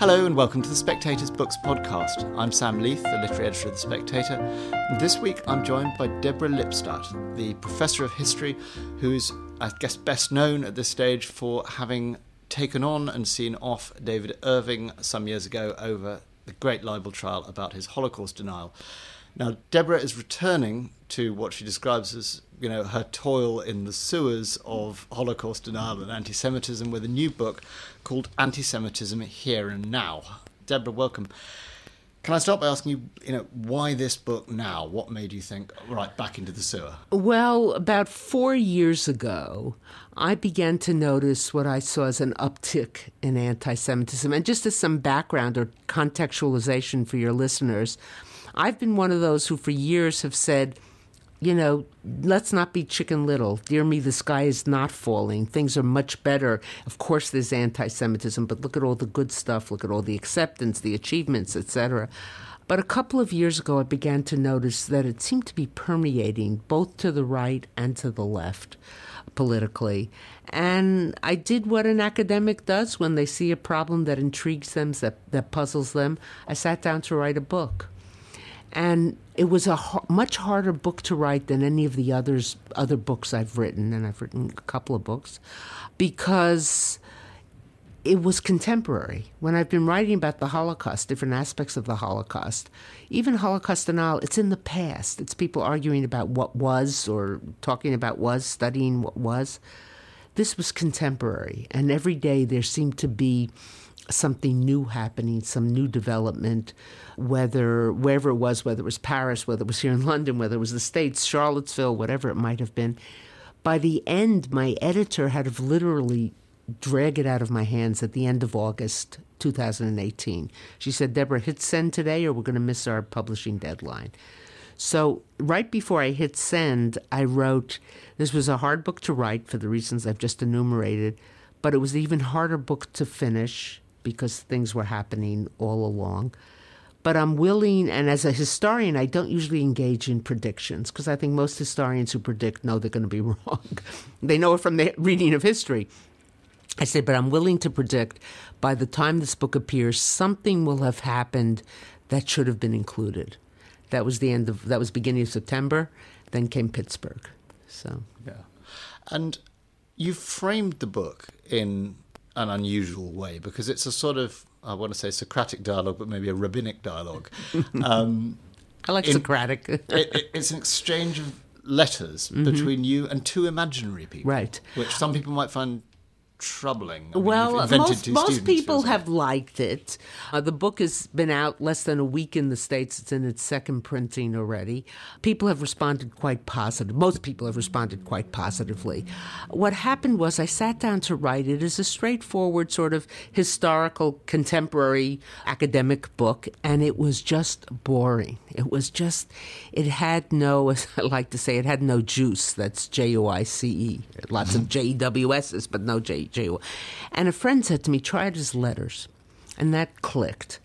Hello and welcome to the Spectator's Books podcast. I'm Sam Leith, the literary editor of The Spectator. This week I'm joined by Deborah Lipstadt, the professor of history who's, I guess, best known at this stage for having taken on and seen off David Irving some years ago over the great libel trial about his Holocaust denial. Now, Deborah is returning to what she describes as, you know, her toil in the sewers of Holocaust denial and anti-Semitism with a new book called Anti-Semitism Here and Now. Deborah, welcome. Can I start by asking you, you know, why this book now? What made you think, right, back into the sewer? Well, about four years ago, I began to notice what I saw as an uptick in anti Semitism. And just as some background or contextualization for your listeners, I've been one of those who for years have said, you know, let's not be chicken little. Dear me, the sky is not falling. Things are much better. Of course, there's anti Semitism, but look at all the good stuff. Look at all the acceptance, the achievements, etc. But a couple of years ago, I began to notice that it seemed to be permeating both to the right and to the left politically. And I did what an academic does when they see a problem that intrigues them, that, that puzzles them. I sat down to write a book and it was a much harder book to write than any of the others other books I've written, and I've written a couple of books, because it was contemporary. When I've been writing about the Holocaust, different aspects of the Holocaust, even Holocaust denial, it's in the past. It's people arguing about what was or talking about was, studying what was. This was contemporary, and every day there seemed to be something new happening, some new development, whether wherever it was, whether it was Paris, whether it was here in London, whether it was the States, Charlottesville, whatever it might have been. By the end, my editor had to literally drag it out of my hands at the end of August 2018. She said, Deborah, hit send today or we're going to miss our publishing deadline. So, right before I hit send, I wrote this was a hard book to write for the reasons I've just enumerated, but it was an even harder book to finish because things were happening all along. But I'm willing, and as a historian, I don't usually engage in predictions because I think most historians who predict know they're going to be wrong. they know it from the reading of history. I say, but I'm willing to predict by the time this book appears, something will have happened that should have been included. That was the end of that was beginning of September. Then came Pittsburgh. So yeah, and you framed the book in an unusual way because it's a sort of I want to say Socratic dialogue, but maybe a rabbinic dialogue. Um, I like in, Socratic. it, it, it's an exchange of letters mm-hmm. between you and two imaginary people, right? Which some people might find troubling. I mean, well, most, most people have liked it. Uh, the book has been out less than a week in the States. It's in its second printing already. People have responded quite positive. Most people have responded quite positively. What happened was I sat down to write it as a straightforward sort of historical, contemporary academic book, and it was just boring. It was just, it had no, as I like to say, it had no juice. That's J O I C E. Lots of J E W S's, but no J and a friend said to me, try it as letters. And that clicked.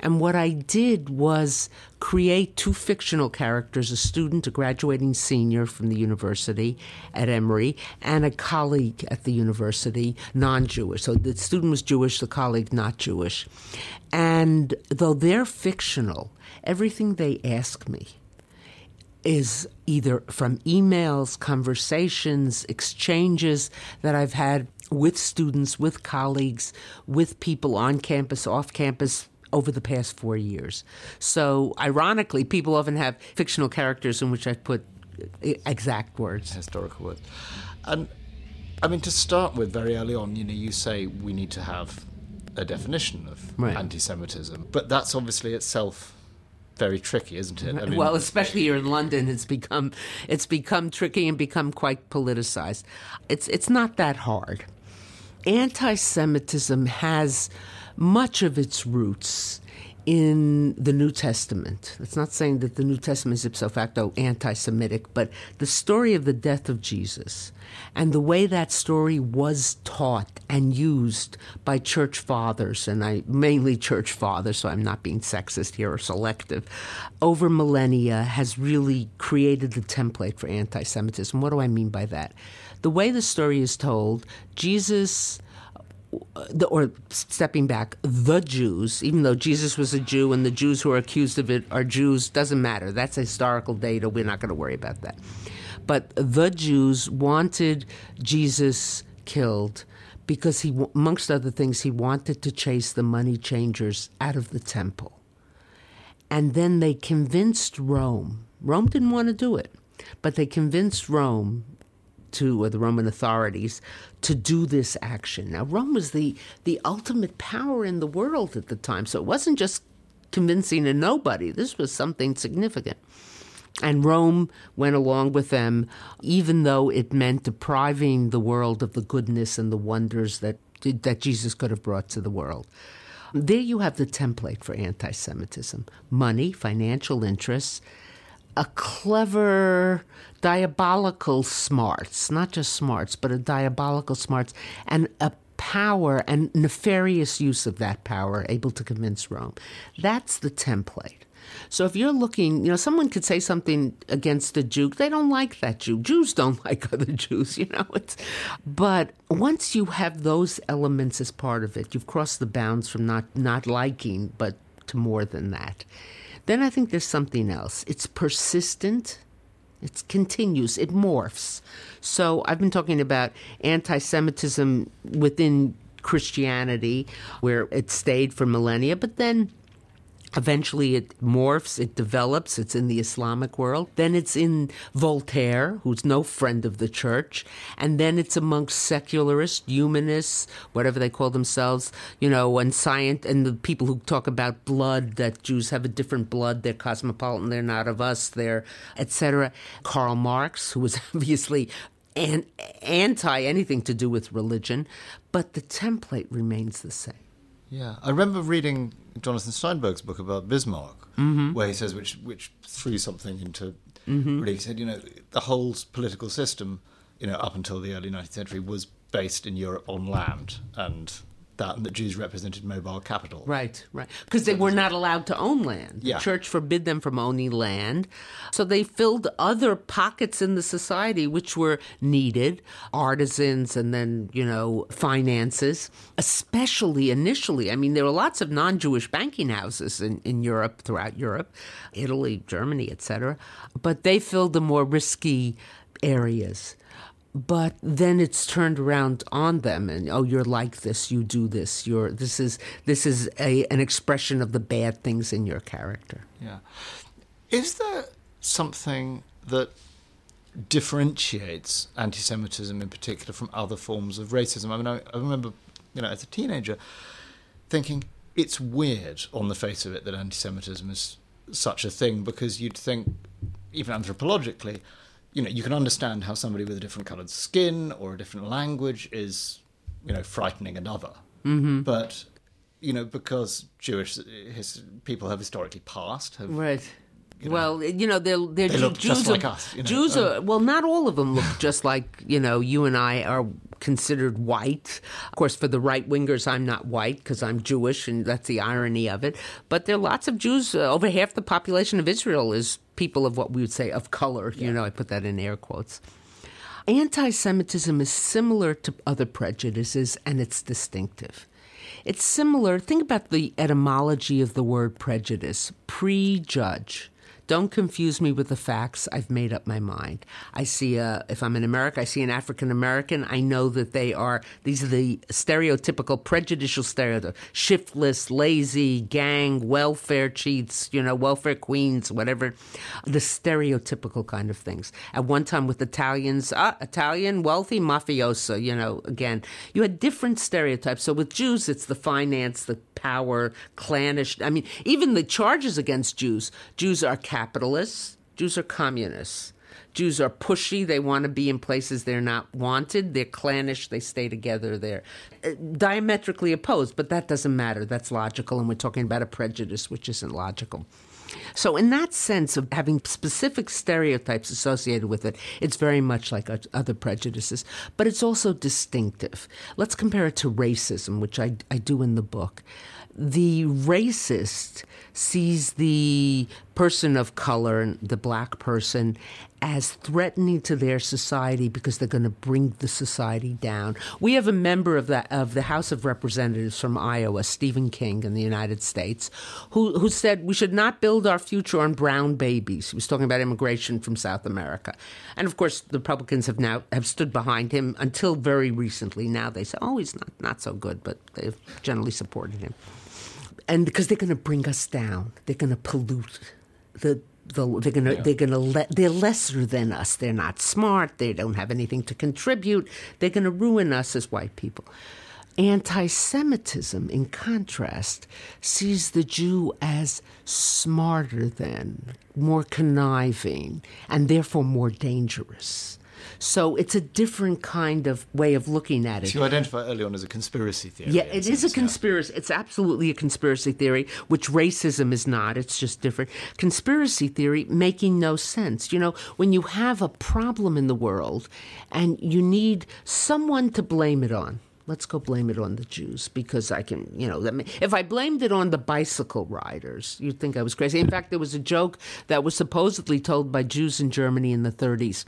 And what I did was create two fictional characters a student, a graduating senior from the university at Emory, and a colleague at the university, non Jewish. So the student was Jewish, the colleague not Jewish. And though they're fictional, everything they ask me is either from emails, conversations, exchanges that I've had with students, with colleagues, with people on campus, off campus over the past four years. So, ironically, people often have fictional characters in which I put uh, exact words, historical words. And I mean, to start with, very early on, you know, you say we need to have a definition of right. anti-Semitism, but that's obviously itself very tricky, isn't it? I mean, well, especially here in London, it's become it's become tricky and become quite politicized. It's it's not that hard anti Semitism has much of its roots in the New Testament. It's not saying that the New Testament is ipso facto anti Semitic, but the story of the death of Jesus and the way that story was taught and used by church fathers, and I mainly church fathers, so I'm not being sexist here or selective, over millennia has really created the template for anti Semitism. What do I mean by that? The way the story is told, Jesus uh, the, or stepping back, the Jews, even though Jesus was a Jew and the Jews who are accused of it are Jews, doesn't matter. That's historical data. We're not going to worry about that. But the Jews wanted Jesus killed because he, amongst other things, he wanted to chase the money changers out of the temple. And then they convinced Rome. Rome didn't want to do it, but they convinced Rome to, or the Roman authorities, to do this action. Now, Rome was the, the ultimate power in the world at the time, so it wasn't just convincing a nobody. This was something significant. And Rome went along with them, even though it meant depriving the world of the goodness and the wonders that, that Jesus could have brought to the world. There you have the template for anti Semitism money, financial interests, a clever, diabolical smarts, not just smarts, but a diabolical smarts, and a power and nefarious use of that power, able to convince Rome. That's the template. So if you're looking, you know, someone could say something against a Jew. They don't like that Jew. Jews don't like other Jews, you know. It's, but once you have those elements as part of it, you've crossed the bounds from not not liking, but to more than that. Then I think there's something else. It's persistent. It continues. It morphs. So I've been talking about anti-Semitism within Christianity, where it stayed for millennia, but then Eventually, it morphs, it develops, it's in the Islamic world. Then it's in Voltaire, who's no friend of the church. And then it's amongst secularists, humanists, whatever they call themselves, you know, and science, and the people who talk about blood, that Jews have a different blood, they're cosmopolitan, they're not of us, they're, etc. Karl Marx, who was obviously an, anti anything to do with religion, but the template remains the same. Yeah, I remember reading Jonathan Steinberg's book about Bismarck, mm-hmm. where he says, which which threw something into. Mm-hmm. Really, he said, you know, the whole political system, you know, up until the early 19th century was based in Europe on land, and that and the Jews represented mobile capital. Right, right. Because they were not allowed to own land. The yeah. church forbid them from owning land. So they filled other pockets in the society which were needed artisans and then, you know, finances, especially initially. I mean, there were lots of non Jewish banking houses in, in Europe, throughout Europe, Italy, Germany, etc. But they filled the more risky areas but then it's turned around on them and oh you're like this you do this you're this is this is a an expression of the bad things in your character. Yeah. Is there something that differentiates anti-semitism in particular from other forms of racism? I mean I, I remember you know as a teenager thinking it's weird on the face of it that anti-semitism is such a thing because you'd think even anthropologically you know, you can understand how somebody with a different coloured skin or a different language is, you know, frightening another. Mm-hmm. But you know, because Jewish his, people have historically passed, have right. You know, well, you know, they're, they're they Jews. just like us. You know? Jews are well, not all of them look just like you know. You and I are considered white. Of course, for the right wingers, I'm not white because I'm Jewish, and that's the irony of it. But there are lots of Jews. Uh, over half the population of Israel is people of what we would say of color. Yeah. You know, I put that in air quotes. Anti Semitism is similar to other prejudices and it's distinctive. It's similar, think about the etymology of the word prejudice prejudge. Don't confuse me with the facts. I've made up my mind. I see a, if I'm in America, I see an African American. I know that they are, these are the stereotypical, prejudicial stereotypes shiftless, lazy, gang, welfare cheats, you know, welfare queens, whatever. The stereotypical kind of things. At one time with Italians, ah, Italian, wealthy, mafioso, you know, again, you had different stereotypes. So with Jews, it's the finance, the power, clannish. I mean, even the charges against Jews, Jews are capitalists, Jews are communists. Jews are pushy. They want to be in places they're not wanted. They're clannish. They stay together. They're uh, diametrically opposed, but that doesn't matter. That's logical, and we're talking about a prejudice which isn't logical. So, in that sense of having specific stereotypes associated with it, it's very much like other prejudices, but it's also distinctive. Let's compare it to racism, which I, I do in the book the racist sees the person of color, and the black person, as threatening to their society because they're going to bring the society down. We have a member of the of the House of Representatives from Iowa, Stephen King, in the United States, who who said we should not build our future on brown babies. He was talking about immigration from South America, and of course the Republicans have now have stood behind him until very recently. Now they say, oh, he's not not so good, but they've generally supported him and because they're going to bring us down, they're going to pollute the. The, they're gonna yeah. they're gonna let they're lesser than us. They're not smart. They don't have anything to contribute. They're gonna ruin us as white people. Anti Semitism, in contrast, sees the Jew as smarter than, more conniving, and therefore more dangerous. So it's a different kind of way of looking at it. So you identify early on as a conspiracy theory. Yeah, it is a conspiracy. Yeah. It's absolutely a conspiracy theory, which racism is not. It's just different. Conspiracy theory making no sense. You know, when you have a problem in the world and you need someone to blame it on let's go blame it on the Jews because I can, you know, if I blamed it on the bicycle riders, you'd think I was crazy. In fact, there was a joke that was supposedly told by Jews in Germany in the 30s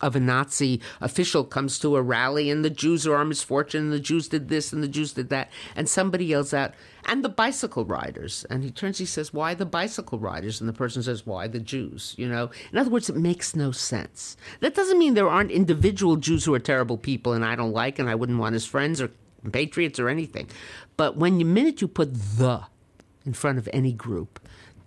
of a Nazi official comes to a rally and the Jews are our misfortune and the Jews did this and the Jews did that. And somebody yells out and the bicycle riders. And he turns he says why the bicycle riders? And the person says why the Jews you know? In other words it makes no sense. That doesn't mean there aren't individual Jews who are terrible people and I don't like and I wouldn't want as friends or patriots or anything. But when the minute you put the in front of any group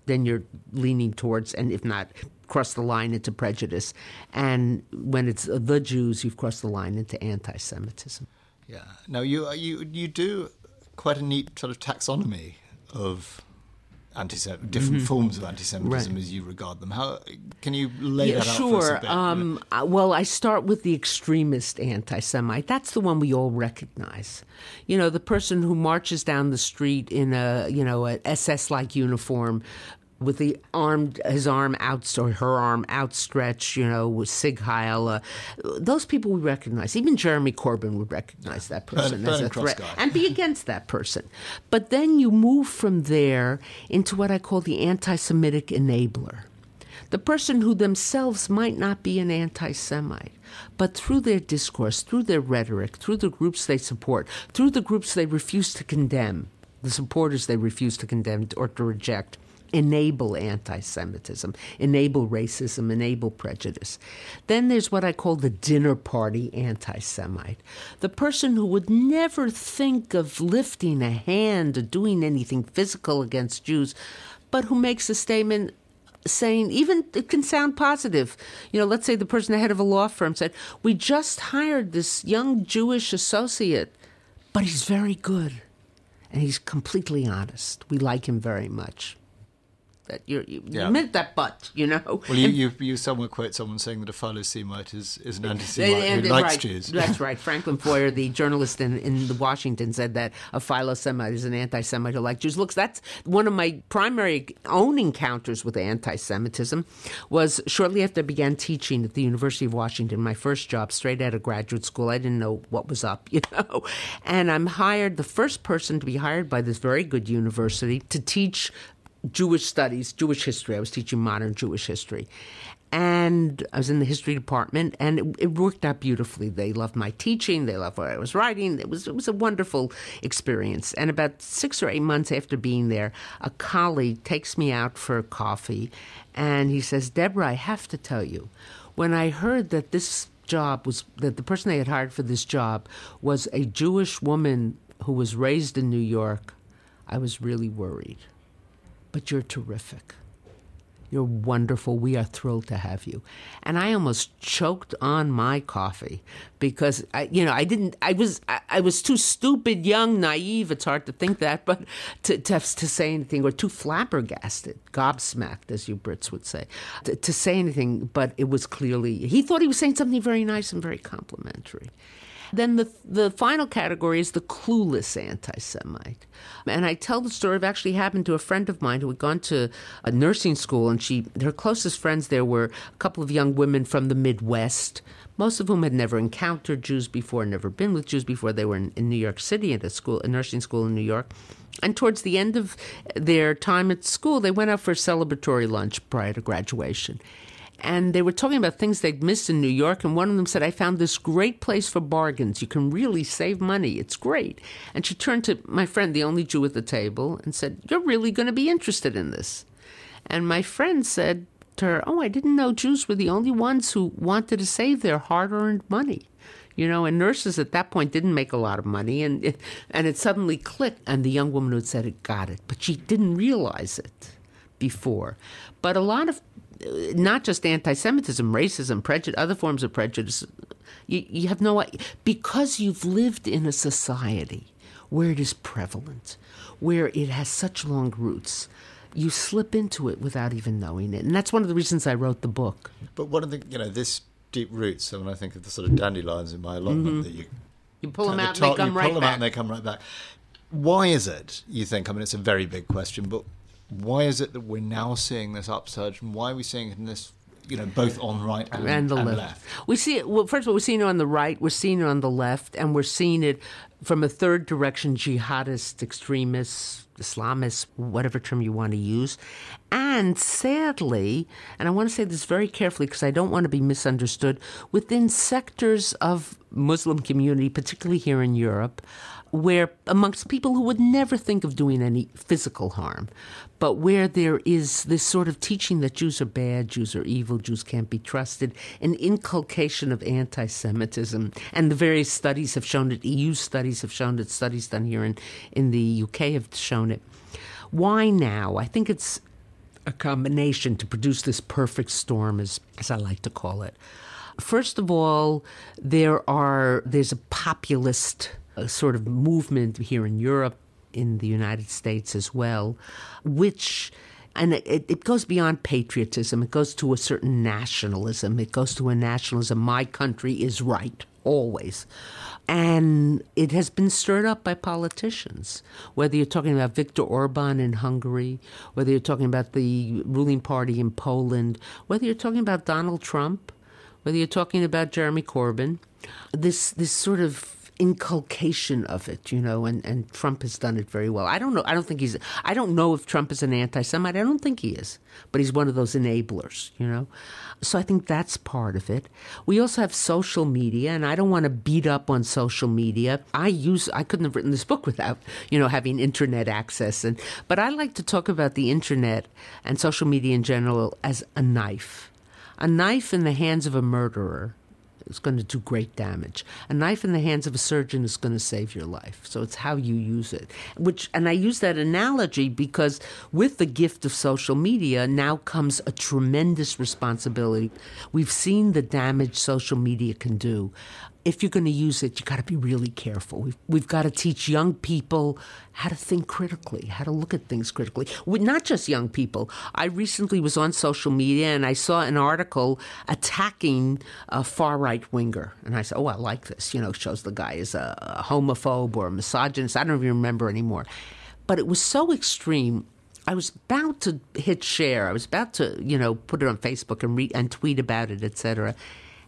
then you're leaning towards and if not crossed the line into prejudice. And when it's the Jews, you've crossed the line into anti Semitism. Yeah. Now, you, uh, you, you do quite a neat sort of taxonomy of anti different mm-hmm. forms of anti-Semitism right. as you regard them. How can you lay yeah, that out sure. for us a bit? Um, uh, well, I start with the extremist anti-Semite. That's the one we all recognize. You know, the person who marches down the street in a you know an SS-like uniform, with the arm, his arm out or her arm outstretched, you know, with Sieg Heil. Uh, those people we recognize. Even Jeremy Corbyn would recognize that person burn, as a threat and be against that person. But then you move from there into what I call the anti-Semitic enabler. The person who themselves might not be an anti Semite, but through their discourse, through their rhetoric, through the groups they support, through the groups they refuse to condemn, the supporters they refuse to condemn or to reject, enable anti Semitism, enable racism, enable prejudice. Then there's what I call the dinner party anti Semite the person who would never think of lifting a hand or doing anything physical against Jews, but who makes a statement saying even it can sound positive. You know let's say the person the head of a law firm said we just hired this young jewish associate but he's very good and he's completely honest. We like him very much that you you yeah. meant that but you know? Well you, you, you somewhere quote someone saying that a Philosemite is, is an anti-Semite who likes right, Jews. That's right. Franklin Foer the journalist in, in the Washington said that a Philosemite is an anti-Semite who likes Jews. Looks that's one of my primary own encounters with anti-Semitism was shortly after I began teaching at the University of Washington my first job straight out of graduate school. I didn't know what was up you know? And I'm hired the first person to be hired by this very good university to teach Jewish studies, Jewish history. I was teaching modern Jewish history. And I was in the history department, and it, it, worked out beautifully. They loved my teaching. They loved what I was writing. It was it was a wonderful experience. And about six or eight months after being there, a colleague takes me out for coffee, and he says, "Deborah, I have to tell you, when I heard that this job was that the person they had hired for this job was a Jewish woman who was raised in New York, I was really worried." But you're terrific. You're wonderful. We are thrilled to have you. And I almost choked on my coffee because I, you know, I didn't. I was, I, I was too stupid, young, naive. It's hard to think that, but to to, to say anything or too flabbergasted, gobsmacked, as you Brits would say, to, to say anything. But it was clearly he thought he was saying something very nice and very complimentary. Then the the final category is the clueless anti-Semite, and I tell the story of actually happened to a friend of mine who had gone to a nursing school, and she her closest friends there were a couple of young women from the Midwest, most of whom had never encountered Jews before, never been with Jews before. They were in, in New York City at a school, a nursing school in New York. And towards the end of their time at school, they went out for a celebratory lunch prior to graduation and they were talking about things they'd missed in New York. And one of them said, I found this great place for bargains. You can really save money. It's great. And she turned to my friend, the only Jew at the table, and said, You're really going to be interested in this. And my friend said to her, Oh, I didn't know Jews were the only ones who wanted to save their hard earned money. You know, and nurses at that point didn't make a lot of money, and it, and it suddenly clicked. And the young woman who had said it got it, but she didn't realize it before. But a lot of not just anti-Semitism, racism, prejudice, other forms of prejudice. You, you have no because you've lived in a society where it is prevalent, where it has such long roots. You slip into it without even knowing it, and that's one of the reasons I wrote the book. But one of the you know this deep roots, and I think of the sort of dandelions in my allotment mm-hmm. that you you pull them out, top, and they come you right pull them out, and they come right back. Why is it? You think? I mean, it's a very big question, but why is it that we're now seeing this upsurge, and why are we seeing it in this? You know, both on right and, and the and left. left. We see it. Well, first of all, we're seeing it on the right. We're seeing it on the left, and we're seeing it from a third direction: jihadist extremists, Islamists, whatever term you want to use. And sadly, and I want to say this very carefully because I don't want to be misunderstood, within sectors of Muslim community, particularly here in Europe, where amongst people who would never think of doing any physical harm, but where there is this sort of teaching that Jews are bad, Jews are evil, Jews can't be trusted, an inculcation of anti Semitism. And the various studies have shown it, EU studies have shown it, studies done here in, in the UK have shown it. Why now? I think it's a combination to produce this perfect storm, as, as I like to call it. First of all, there are there's a populist a sort of movement here in Europe, in the United States as well, which and it, it, goes beyond patriotism. It goes to a certain nationalism. It goes to a nationalism. My country is right, always. And it has been stirred up by politicians, whether you're talking about Viktor Orban in Hungary, whether you're talking about the ruling party in Poland, whether you're talking about Donald Trump, whether you're talking about Jeremy Corbyn. This, this sort of inculcation of it, you know, and, and Trump has done it very well. I don't know. I don't think he's, I don't know if Trump is an anti Semite. I don't think he is, but he's one of those enablers, you know. So I think that's part of it. We also have social media, and I don't want to beat up on social media. I use, I couldn't have written this book without, you know, having internet access. And, but I like to talk about the internet and social media in general as a knife. A knife in the hands of a murderer is going to do great damage. A knife in the hands of a surgeon is going to save your life. So it's how you use it. Which and I use that analogy because with the gift of social media now comes a tremendous responsibility. We've seen the damage social media can do if you're going to use it, you got to be really careful. We've, we've got to teach young people how to think critically, how to look at things critically. Not just young people. I recently was on social media and I saw an article attacking a far right winger. And I said, oh, I like this. You know, shows the guy is a, a homophobe or a misogynist. I don't even remember anymore. But it was so extreme. I was about to hit share. I was about to, you know, put it on Facebook and read and tweet about it, etc.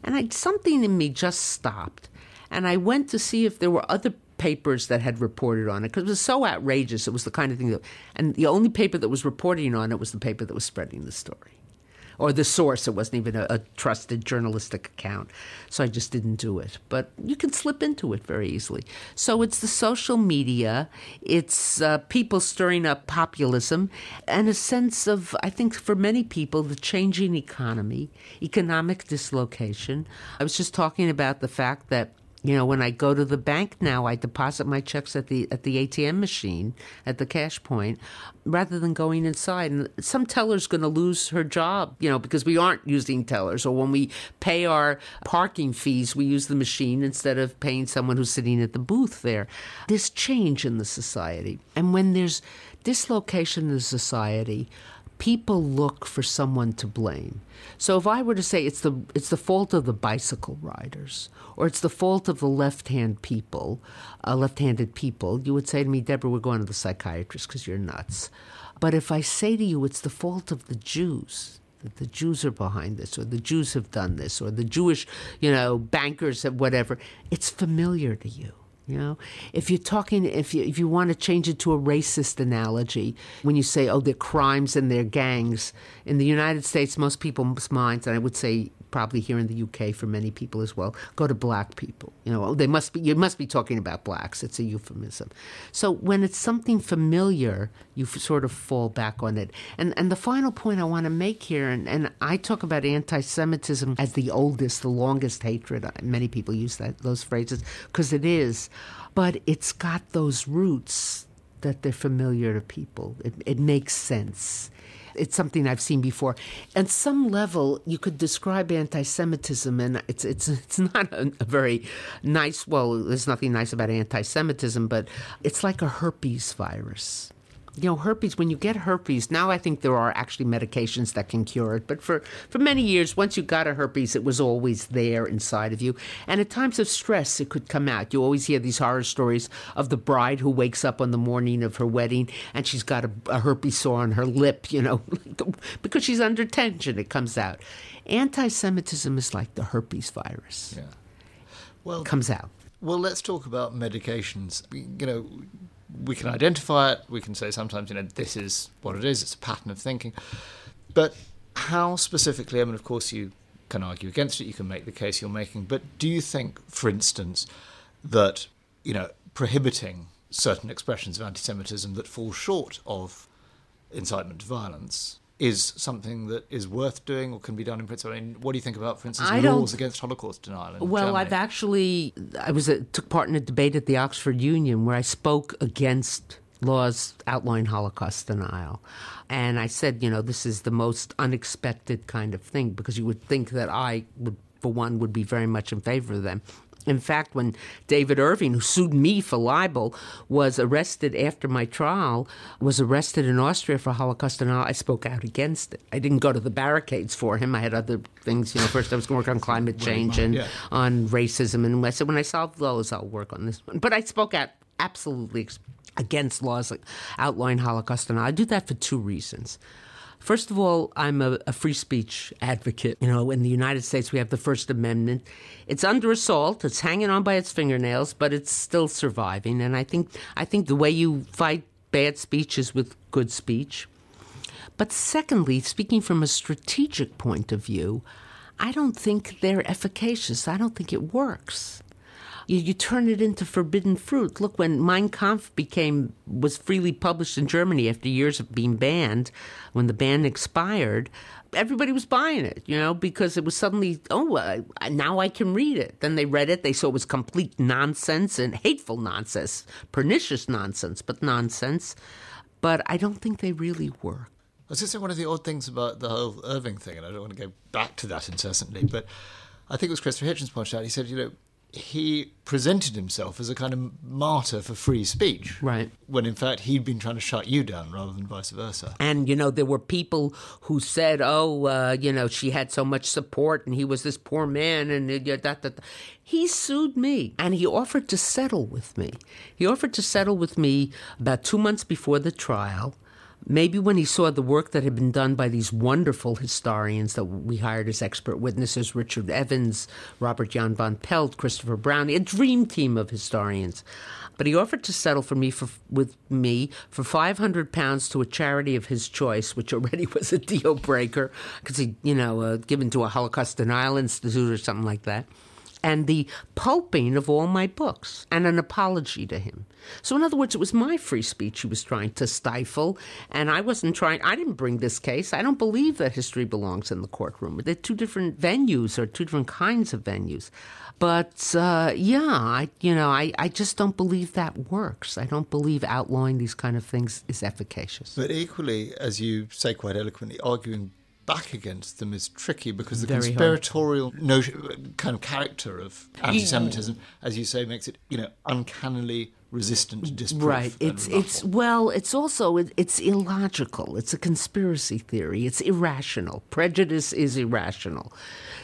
And I, something in me just stopped. And I went to see if there were other papers that had reported on it because it was so outrageous. It was the kind of thing that, and the only paper that was reporting on it was the paper that was spreading the story or the source. It wasn't even a, a, trusted journalistic account. So I just didn't do it. But you can slip into it very easily. So it's the social media, it's uh, people stirring up populism, and a sense of, I think for many people, the changing economy, economic dislocation. I was just talking about the fact that you know, when I go to the bank now, I deposit my checks at the at the ATM machine at the cash point, rather than going inside. And some teller's going to lose her job, you know, because we aren't using tellers. Or when we pay our parking fees, we use the machine instead of paying someone who's sitting at the booth there. There's change in the society, and when there's dislocation in the society, people look for someone to blame. So if I were to say it's the it's the fault of the bicycle riders or it's the fault of the left-hand people, uh, left-handed people, you would say to me, Deborah, we're going to the psychiatrist because you're nuts. But if I say to you it's the fault of the Jews, that the Jews are behind this, or the Jews have done this, or the Jewish, you know, bankers, whatever, it's familiar to you. You know, if you're talking, if you if you want to change it to a racist analogy, when you say, "Oh, they're crimes and they're gangs," in the United States, most people's minds, and I would say probably here in the UK for many people as well, go to black people. You know, they must be you must be talking about blacks. It's a euphemism. So when it's something familiar, you sort of fall back on it. And and the final point I want to make here, and, and I talk about anti-Semitism as the oldest, the longest hatred. Many people use that those phrases because it is, but it's got those roots that they're familiar to people. It, it makes sense. It's something I've seen before. At some level, you could describe anti-Semitism, and it's it's it's not a, a very nice. Well, there's nothing nice about anti-Semitism, but it's like a herpes virus you know, herpes, when you get herpes, now I think there are actually medications that can cure it. But for, for many years, once you got a herpes, it was always there inside of you. And at times of stress, it could come out. You always hear these horror stories of the bride who wakes up on the morning of her wedding and she's got a, a herpes sore on her lip, you know, because she's under tension, it comes out. Anti Semitism is like the herpes virus. Yeah. Well, it comes out. Well, let's talk about medications. You know, we can identify it. We can say sometimes, you know, this is what it is. It's a pattern of thinking. But how specifically? I mean, of course, you can argue against it. You can make the case you're making. But do you think, for instance, that you know prohibiting certain expressions of anti-Semitism that fall short of incitement to violence is something that is worth doing or can be done in principle? I mean, what do you think about, for instance, laws against Holocaust denial? well, Germany? I've actually I was a, took part in a debate at the Oxford Union where I spoke against laws outlawing Holocaust denial. And I said, you know, this is the most unexpected kind of thing because you would think that I would, for one, would be very much in favor of them. In fact, when David Irving, who sued me for libel, was arrested after my trial, was arrested in Austria for Holocaust denial, I spoke out against it. I didn't go to the barricades for him. I had other things. You know, first I was going to work on climate change and yeah. on racism, and I said when I solve those, I'll work on this one. But I spoke out absolutely against laws like outlawing Holocaust denial. I do that for two reasons. First of all, I'm a, a, free speech advocate. You know, in the United States, we have the First Amendment. It's under assault. It's hanging on by its fingernails, but it's still surviving. And I think I think the way you fight bad speech is with good speech. But secondly, speaking from a strategic point of view, I don't think they're efficacious. I don't think it works you, you turn it into forbidden fruit. Look, when Mein Kampf became was freely published in Germany after years of being banned, when the ban expired, everybody was buying it, you know, because it was suddenly, oh, uh, now I can read it. Then they read it, they saw it was complete nonsense and hateful nonsense, pernicious nonsense, but nonsense. But I don't think they really work. I was just saying one of the odd things about the whole Irving thing, and I don't want to go back to that incessantly, but I think it was Christopher Hitchens pointed out. He said, you know, he presented himself as a kind of martyr for free speech. Right. When in fact he'd been trying to shut you down rather than vice versa. And, you know, there were people who said, oh, uh, you know, she had so much support and he was this poor man and uh, that, that. He sued me and he offered to settle with me. He offered to settle with me about two months before the trial maybe when he saw the work that had been done by these wonderful historians that we hired as expert witnesses Richard Evans, Robert Jan van Pelt, Christopher Browning, a dream team of historians. But he offered to settle for me for, with me for 500 pounds to a charity of his choice, which already was a deal breaker because he, you know, uh, given to a Holocaust denial institute or something like that and the pulping of all my books and an apology to him. So, in other words, it was my free speech he was trying to stifle, and I wasn't trying, I didn't bring this case. I don't believe that history belongs in the courtroom. They're two different venues or two different kinds of venues. But uh, yeah, I, you know, I, I just don't believe that works. I don't believe outlawing these kind of things is efficacious. But equally, as you say quite eloquently, arguing back against them is tricky because the Very conspiratorial notion, kind of character of anti-Semitism, as you say, makes it you know uncannily resistant to disproof. Right. It's it's well. It's also it, it's illogical. It's a conspiracy theory. It's irrational. Prejudice is irrational.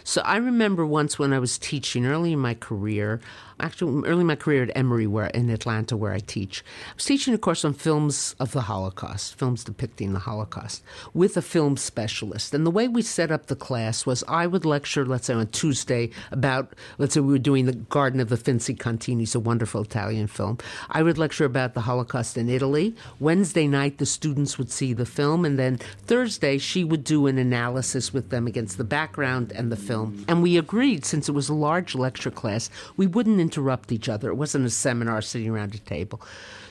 So I remember once when I was teaching early in my career, actually early in my career at Emory, where in Atlanta, where I teach, I was teaching a course on films of the Holocaust, films depicting the Holocaust, with a film specialist. And the way we set up the class was I would lecture, let's say on Tuesday, about let's say we were doing the Garden of the Finzi it's a wonderful Italian film. I would lecture about the Holocaust in Italy. Wednesday night, the students would see the film, and then Thursday, she would do an analysis with them against the background and the film. And we agreed, since it was a large lecture class, we wouldn't interrupt each other. It wasn't a seminar sitting around a table.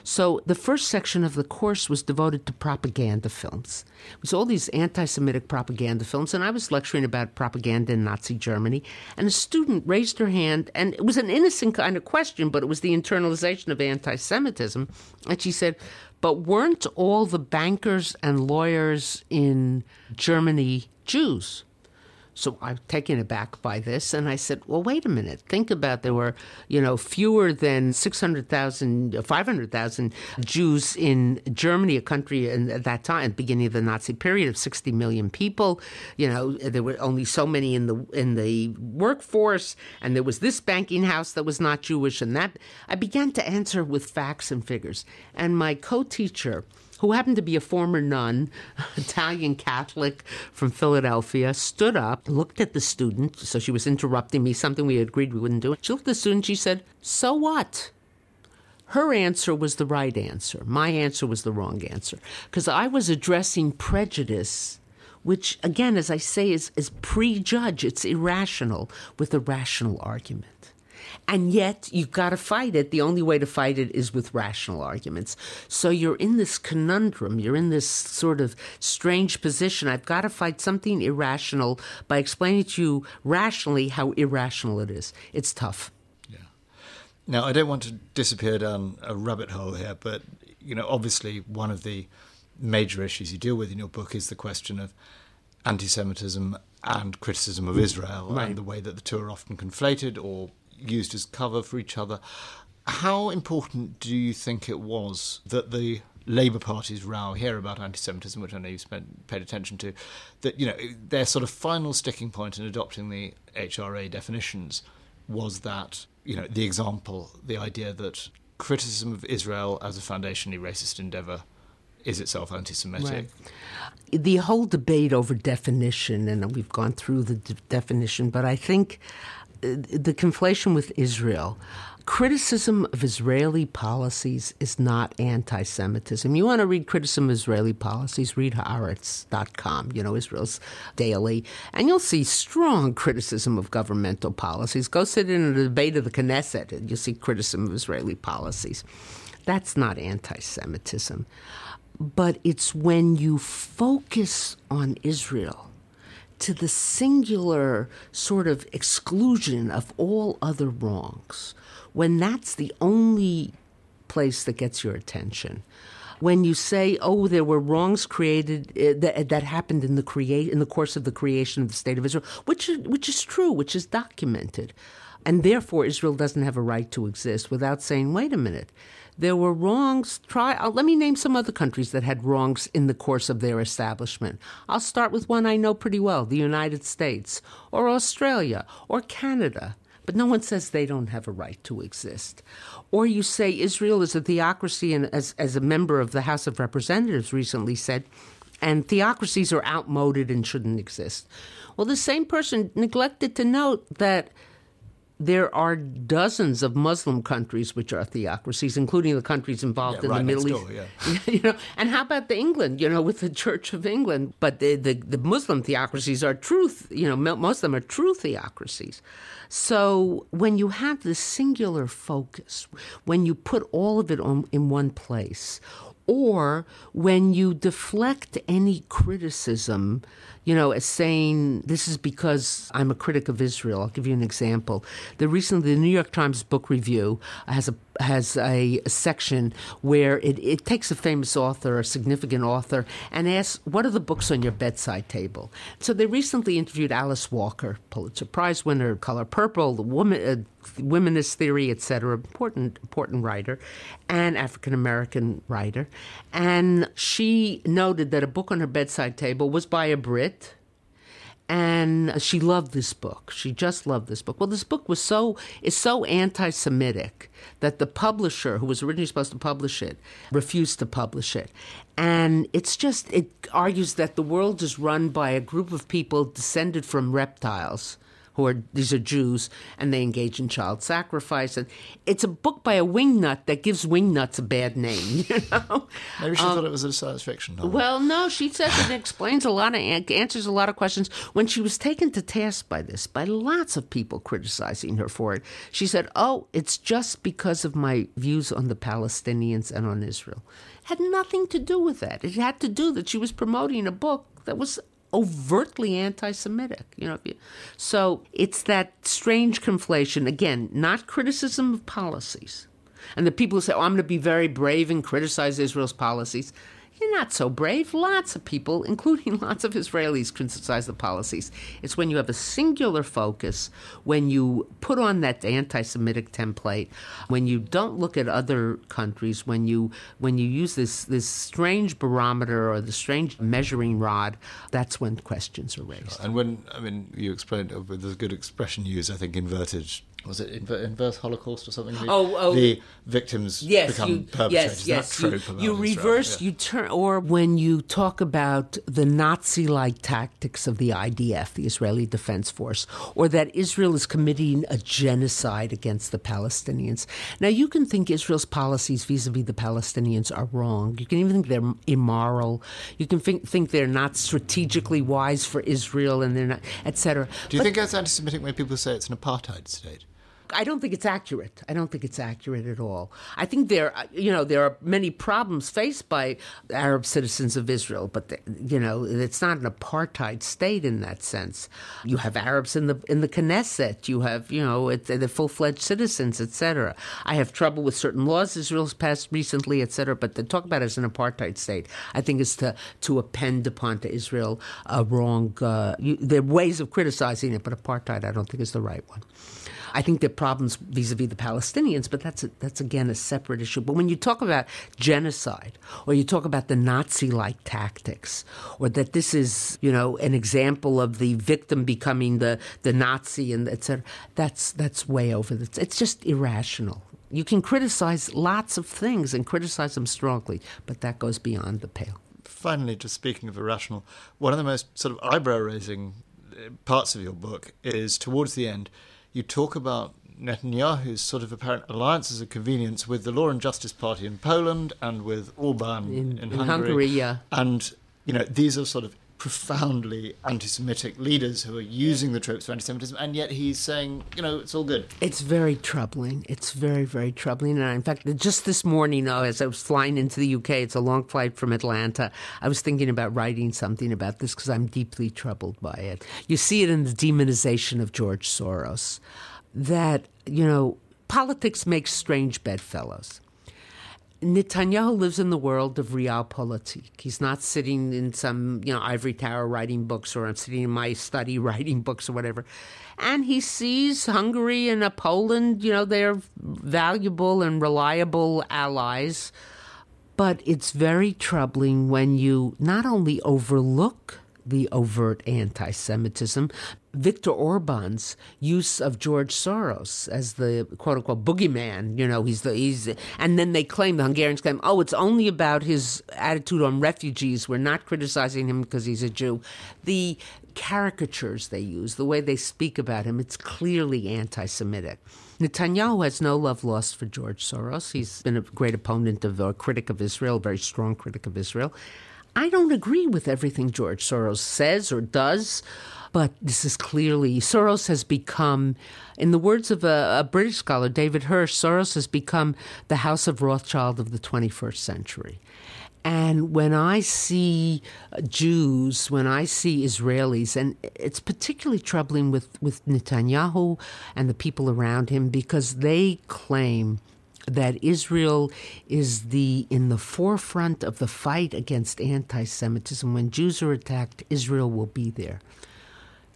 So the first section of the course was devoted to propaganda films. It was all these anti Semitic propaganda films, and I was lecturing about propaganda in Nazi Germany. And a student raised her hand, and it was an innocent kind of question, but it was the internalization of anti Semitism. And she said, But weren't all the bankers and lawyers in Germany Jews? So I'm taken aback by this, and I said, "Well, wait a minute. Think about there were, you know, fewer than 600,000, 500,000 Jews in Germany, a country in, at that time, beginning of the Nazi period, of 60 million people. You know, there were only so many in the in the workforce, and there was this banking house that was not Jewish, and that." I began to answer with facts and figures, and my co-teacher who happened to be a former nun, Italian Catholic from Philadelphia, stood up, looked at the student. So she was interrupting me, something we agreed we wouldn't do. She looked at the student, she said, So what? Her answer was the right answer. My answer was the wrong answer. Because I was addressing prejudice, which, again, as I say, is, is prejudge, it's irrational, with a rational argument. And yet, you've got to fight it. The only way to fight it is with rational arguments. So you're in this conundrum. You're in this sort of strange position. I've got to fight something irrational by explaining to you rationally how irrational it is. It's tough. Yeah. Now, I don't want to disappear down a rabbit hole here, but, you know, obviously one of the major issues you deal with in your book is the question of anti Semitism and criticism of Israel right. and the way that the two are often conflated or used as cover for each other. How important do you think it was that the Labour Party's row here about anti-Semitism, which I know you spent paid attention to, that you know their sort of final sticking point in adopting the IHRA definitions was that you know the example, the idea that criticism of Israel as a foundationally racist endeavour is itself anti-Semitic. Right. The whole debate over definition, and we've gone through the de- definition, but I think the conflation with Israel. Criticism of Israeli policies is not anti Semitism. You want to read criticism of Israeli policies, read Haaretz.com, you know, Israel's daily, and you'll see strong criticism of governmental policies. Go sit in a debate of the Knesset, and you'll see criticism of Israeli policies. That's not anti Semitism. But it's when you focus on Israel to the singular sort of exclusion of all other wrongs, when that's the only place that gets your attention, when you say, "Oh, there were wrongs created uh, that, that happened in the create in the course of the creation of the state of Israel," which which is true, which is documented, and therefore Israel doesn't have a right to exist without saying, "Wait a minute." There were wrongs. Try. Uh, let me name some other countries that had wrongs in the course of their establishment. I'll start with one I know pretty well: the United States, or Australia, or Canada. But no one says they don't have a right to exist. Or you say Israel is a theocracy, and as, as a member of the House of Representatives recently said, and theocracies are outmoded and shouldn't exist. Well, the same person neglected to note that there are dozens of Muslim countries which are theocracies, including the countries involved yeah, in right the Middle East. Door, yeah. you know, and how about the England? You know, with the Church of England, but the, the, the Muslim theocracies are truth. You know, most of them are true theocracies. So when you have this singular focus, when you put all of it on, in one place, or when you deflect any criticism you know, as saying this is because I'm a critic of Israel. I'll give you an example. The recently, the New York Times Book Review has a has a, a section where it, it takes a famous author, a significant author, and asks, "What are the books on your bedside table?" So they recently interviewed Alice Walker, Pulitzer Prize winner, Color Purple, the woman. Uh, womanist theory, etc. Important, important writer, and African American writer. And she noted that a book on her bedside table was by a Brit. And she loved this book. She just loved this book. Well, this book was so is so anti-Semitic that the publisher, who was originally supposed to publish it, refused to publish it. And it's just it argues that the world is run by a group of people descended from reptiles who are these are Jews and they engage in child sacrifice. And it's a book by a wingnut that gives wingnuts a bad name. You know, maybe she um, thought it was a science fiction novel. Well, no, she says it explains a lot of answers a lot of questions. When she was taken to task by this, by lots of people criticizing her for it, she said, "Oh, it's just because of my views on the Palestinians and on Israel." Had nothing to do with that. It had to do that she was promoting a book that was overtly anti-Semitic. You know, so it's that strange conflation. Again, not criticism of policies, and the people who say, "Oh, I'm going to be very brave and criticize Israel's policies." You're not so brave. Lots of people, including lots of Israelis, criticize the policies. It's when you have a singular focus, when you put on that anti-Semitic template, when you don't look at other countries, when you when you use this this strange barometer or the strange measuring rod, that's when questions are raised. And when I mean, you explained there's a good expression you used, I think, inverted was it inver- inverse Holocaust or something? The, oh, oh, the victims yes, become you, perpetrators. Yes, yes. You, you reverse, yeah. you turn, or when you talk about the Nazi-like tactics of the IDF, the Israeli Defense Force, or that Israel is committing a genocide against the Palestinians. Now, you can think Israel's policies vis-a-vis the Palestinians are wrong. You can even think they're immoral. You can think, think they're not strategically wise for Israel, and they're not, etc. Do you but, think that's anti-Semitic when people say it's an apartheid state? I don't think it's accurate. I don't think it's accurate at all. I think there, you know, there are many problems faced by Arab citizens of Israel, but the, you know, it's not an apartheid state in that sense. You have Arabs in the in the Knesset. You have, you know, the full fledged citizens, etc. I have trouble with certain laws Israel's passed recently, etc. But to talk about it as an apartheid state, I think is to to append upon to Israel a wrong. Uh, you, there are ways of criticizing it, but apartheid, I don't think is the right one. I think there are problems vis-a-vis the Palestinians, but that's a, that's again a separate issue. But when you talk about genocide, or you talk about the Nazi-like tactics, or that this is you know an example of the victim becoming the the Nazi and etc., that's that's way over. The, it's just irrational. You can criticize lots of things and criticize them strongly, but that goes beyond the pale. Finally, just speaking of irrational, one of the most sort of eyebrow raising uh, parts of your book is towards the end you talk about Netanyahu's sort of apparent alliances of convenience with the Law and Justice Party in Poland and with Orban in, in, in Hungary. Hungary. Yeah, and you know these are sort of profoundly anti-Semitic leaders who are using the tropes of anti-Semitism, and yet he's saying, you know, it's all good. It's very troubling. It's very, very troubling. And in fact, just this morning, as I was flying into the UK, it's a long flight from Atlanta. I was thinking about writing something about this because I'm deeply troubled by it. You see it in the demonization of George Soros. That you know, politics makes strange bedfellows Netanyahu lives in the world of realpolitik. He's not sitting in some, you know, ivory tower writing books or I'm sitting in my study writing books or whatever. And he sees Hungary and uh, Poland, you know, they're valuable and reliable allies. But it's very troubling when you not only overlook the overt anti Semitism, Viktor Orban's use of George Soros as the quote unquote boogeyman. You know, he's the he's and then they claim the Hungarians claim, oh, it's only about his attitude on refugees. We're not criticizing him because he's a Jew. The caricatures they use, the way they speak about him, it's clearly anti-Semitic. Netanyahu has no love lost for George Soros. He's been a great opponent of or critic of Israel, a very strong critic of Israel. I don't agree with everything George Soros says or does. But this is clearly, Soros has become, in the words of a, a British scholar, David Hirsh, Soros has become the House of Rothschild of the 21st century. And when I see Jews, when I see Israelis, and it's particularly troubling with, with Netanyahu and the people around him because they claim that Israel is the in the forefront of the fight against anti-Semitism. When Jews are attacked, Israel will be there.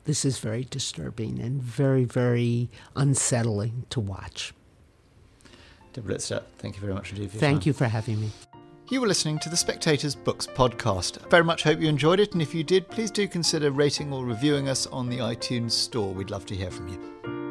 This is very disturbing and very, very unsettling to watch. Deborah Lipstadt, thank you very much indeed for Thank time. you for having me. You were listening to the Spectator's Books podcast. Very much hope you enjoyed it, and if you did, please do consider rating or reviewing us on the iTunes store. We'd love to hear from you.